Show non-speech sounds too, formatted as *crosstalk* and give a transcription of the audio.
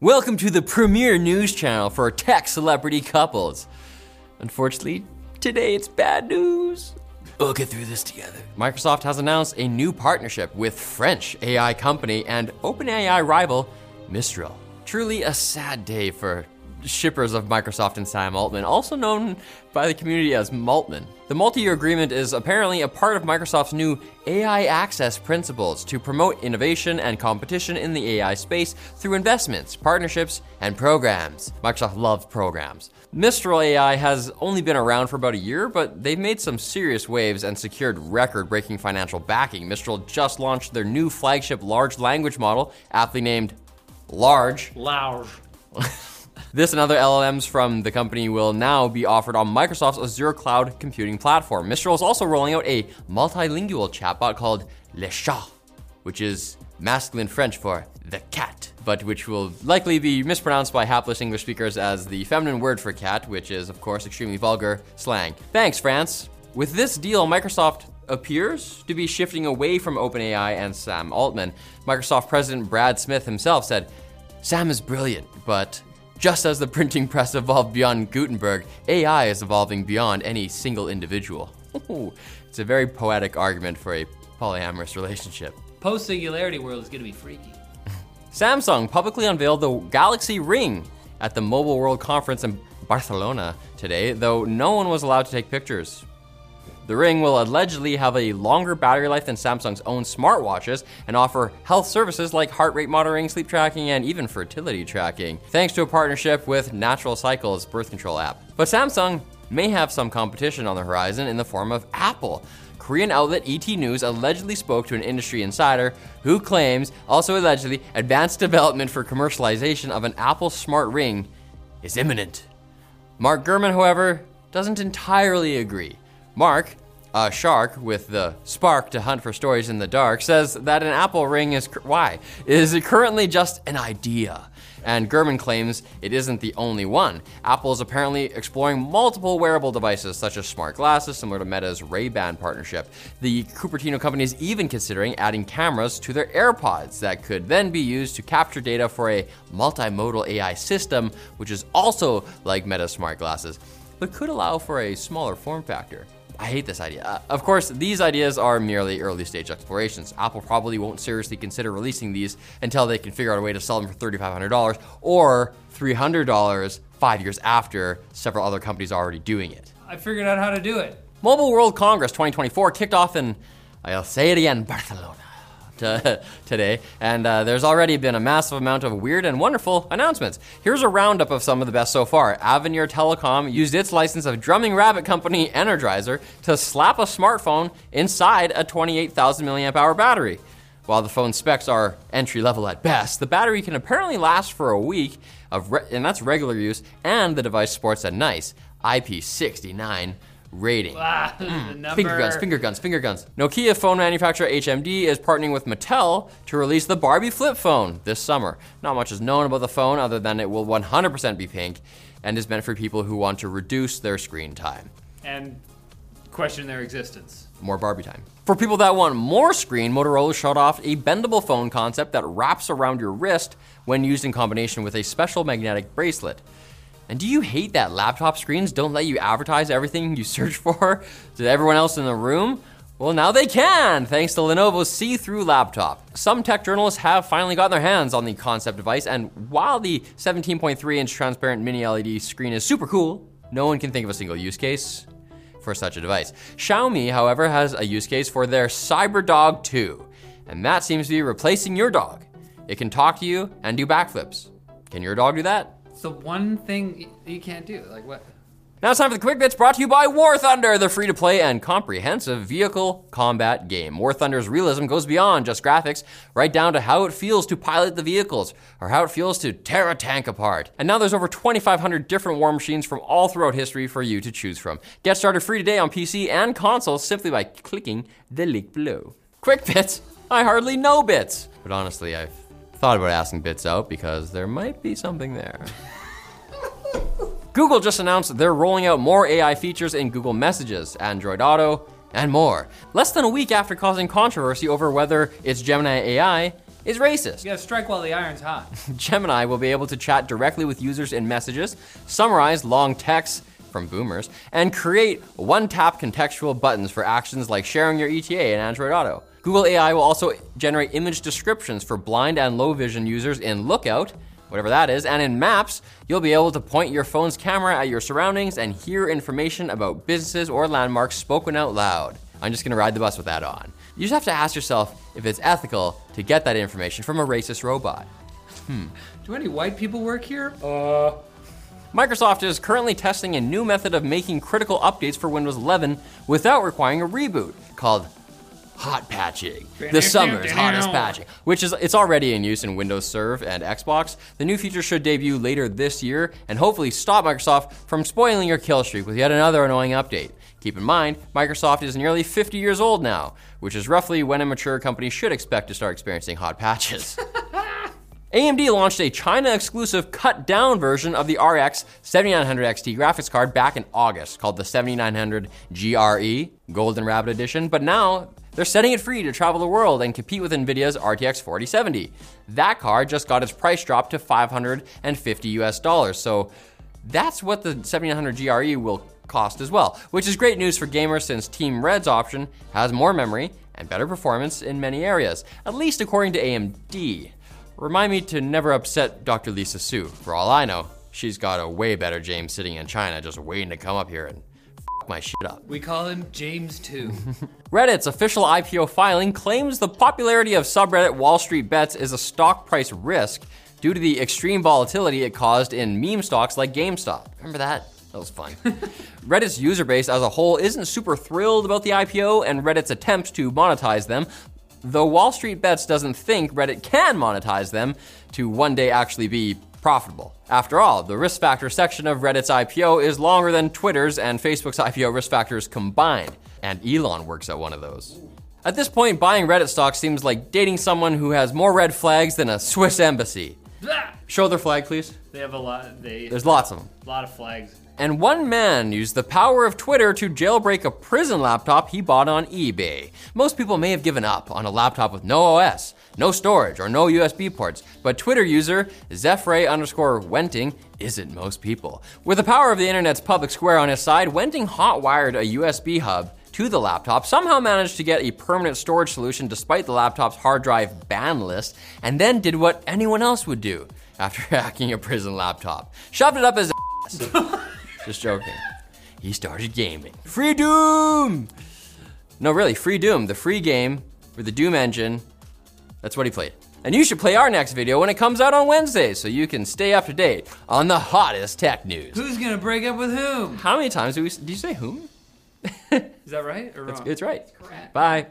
Welcome to the premier news channel for tech celebrity couples. Unfortunately, today it's bad news. We'll get through this together. Microsoft has announced a new partnership with French AI company and OpenAI rival Mistral. Truly a sad day for shippers of Microsoft and Sam Altman, also known by the community as Maltman. The multi year agreement is apparently a part of Microsoft's new AI access principles to promote innovation and competition in the AI space through investments, partnerships, and programs. Microsoft loves programs. Mistral AI has only been around for about a year, but they've made some serious waves and secured record breaking financial backing. Mistral just launched their new flagship large language model, aptly named Large. Large. *laughs* This and other LLMs from the company will now be offered on Microsoft's Azure cloud computing platform. Mistral is also rolling out a multilingual chatbot called Le Chat, which is masculine French for the cat, but which will likely be mispronounced by hapless English speakers as the feminine word for cat, which is, of course, extremely vulgar slang. Thanks, France. With this deal, Microsoft appears to be shifting away from OpenAI and Sam Altman. Microsoft President Brad Smith himself said, Sam is brilliant, but just as the printing press evolved beyond Gutenberg, AI is evolving beyond any single individual. Ooh, it's a very poetic argument for a polyamorous relationship. Post singularity world is gonna be freaky. *laughs* Samsung publicly unveiled the Galaxy Ring at the Mobile World Conference in Barcelona today, though no one was allowed to take pictures. The Ring will allegedly have a longer battery life than Samsung's own smartwatches and offer health services like heart rate monitoring, sleep tracking, and even fertility tracking, thanks to a partnership with Natural Cycles birth control app. But Samsung may have some competition on the horizon in the form of Apple. Korean outlet ET News allegedly spoke to an industry insider who claims, also allegedly, advanced development for commercialization of an Apple smart ring is imminent. Mark Gurman, however, doesn't entirely agree. Mark, a shark with the spark to hunt for stories in the dark, says that an Apple ring is why is currently just an idea. And Gurman claims it isn't the only one. Apple is apparently exploring multiple wearable devices, such as smart glasses, similar to Meta's Ray-Ban partnership. The Cupertino company is even considering adding cameras to their AirPods that could then be used to capture data for a multimodal AI system, which is also like Meta's smart glasses, but could allow for a smaller form factor. I hate this idea. Uh, of course, these ideas are merely early stage explorations. Apple probably won't seriously consider releasing these until they can figure out a way to sell them for $3,500 or $300 five years after several other companies are already doing it. I figured out how to do it. Mobile World Congress 2024 kicked off in, I'll say it again, Barcelona to, *laughs* today, and uh, there's already been a massive amount of weird and wonderful announcements. Here's a roundup of some of the best so far. Avenir Telecom used its license of drumming rabbit company Energizer to slap a smartphone inside a 28,000 milliamp hour battery. While the phone's specs are entry level at best, the battery can apparently last for a week, of re- and that's regular use, and the device sports a nice IP69 rating. Ah, *laughs* number. Finger guns, finger guns, finger guns. Nokia phone manufacturer HMD is partnering with Mattel to release the Barbie flip phone this summer. Not much is known about the phone other than it will 100% be pink and is meant for people who want to reduce their screen time. And question their existence. More Barbie time. For people that want more screen, Motorola showed off a bendable phone concept that wraps around your wrist when used in combination with a special magnetic bracelet. And do you hate that laptop screens don't let you advertise everything you search *laughs* for to everyone else in the room? Well, now they can, thanks to Lenovo's see through laptop. Some tech journalists have finally gotten their hands on the concept device, and while the 17.3 inch transparent mini LED screen is super cool, no one can think of a single use case for such a device. Xiaomi, however, has a use case for their CyberDog 2, and that seems to be replacing your dog. It can talk to you and do backflips. Can your dog do that? It's the one thing you can't do. Like what? Now it's time for the Quick Bits brought to you by War Thunder, the free to play and comprehensive vehicle combat game. War Thunder's realism goes beyond just graphics, right down to how it feels to pilot the vehicles, or how it feels to tear a tank apart. And now there's over 2,500 different war machines from all throughout history for you to choose from. Get started free today on PC and console simply by clicking the link below. Quick Bits? I hardly know bits. But honestly, I've thought about asking bits out because there might be something there. *laughs* Google just announced they're rolling out more AI features in Google Messages, Android Auto, and more. Less than a week after causing controversy over whether its Gemini AI is racist. You gotta strike while the iron's hot. *laughs* Gemini will be able to chat directly with users in messages, summarize long texts from boomers, and create one tap contextual buttons for actions like sharing your ETA in Android Auto. Google AI will also generate image descriptions for blind and low vision users in Lookout, whatever that is, and in Maps, you'll be able to point your phone's camera at your surroundings and hear information about businesses or landmarks spoken out loud. I'm just gonna ride the bus with that on. You just have to ask yourself if it's ethical to get that information from a racist robot. Hmm. Do any white people work here? Uh. Microsoft is currently testing a new method of making critical updates for Windows 11 without requiring a reboot called hot patching. The summer's hottest patching, which is it's already in use in Windows Server and Xbox. The new feature should debut later this year and hopefully stop Microsoft from spoiling your kill streak with yet another annoying update. Keep in mind, Microsoft is nearly 50 years old now, which is roughly when a mature company should expect to start experiencing hot patches. *laughs* AMD launched a China exclusive cut down version of the RX 7900 XT graphics card back in August called the 7900 GRE Golden Rabbit Edition, but now they're setting it free to travel the world and compete with Nvidia's RTX 4070. That card just got its price dropped to 550 US dollars, so that's what the 7900 GRE will cost as well, which is great news for gamers since Team Red's option has more memory and better performance in many areas, at least according to AMD. Remind me to never upset Dr. Lisa Su. For all I know, she's got a way better James sitting in China just waiting to come up here and my shit up. We call him James 2. *laughs* Reddit's official IPO filing claims the popularity of subreddit Wall Street Bets is a stock price risk due to the extreme volatility it caused in meme stocks like GameStop. Remember that? That was fun. *laughs* Reddit's user base as a whole isn't super thrilled about the IPO and Reddit's attempts to monetize them, though Wall Street Bets doesn't think Reddit can monetize them to one day actually be profitable. After all, the risk factor section of Reddit's IPO is longer than Twitter's and Facebook's IPO risk factors combined, and Elon works at one of those. At this point, buying Reddit stock seems like dating someone who has more red flags than a Swiss embassy. Show their flag, please. they have a lot. They There's lots of them. a lot of flags. And one man used the power of Twitter to jailbreak a prison laptop he bought on eBay. Most people may have given up on a laptop with no OS, no storage, or no USB ports, but Twitter user Zephray underscore Wenting isn't most people. With the power of the internet's public square on his side, Wenting hotwired a USB hub to the laptop, somehow managed to get a permanent storage solution despite the laptop's hard drive ban list, and then did what anyone else would do after *laughs* hacking a prison laptop. Shoved it up his *laughs* ass. *laughs* Just joking. He started gaming. Free Doom! No, really, Freedoom, the free game for the Doom engine. That's what he played. And you should play our next video when it comes out on Wednesday so you can stay up to date on the hottest tech news. Who's gonna break up with whom? How many times do we did you say whom? *laughs* Is that right or wrong? It's right. Correct. Bye.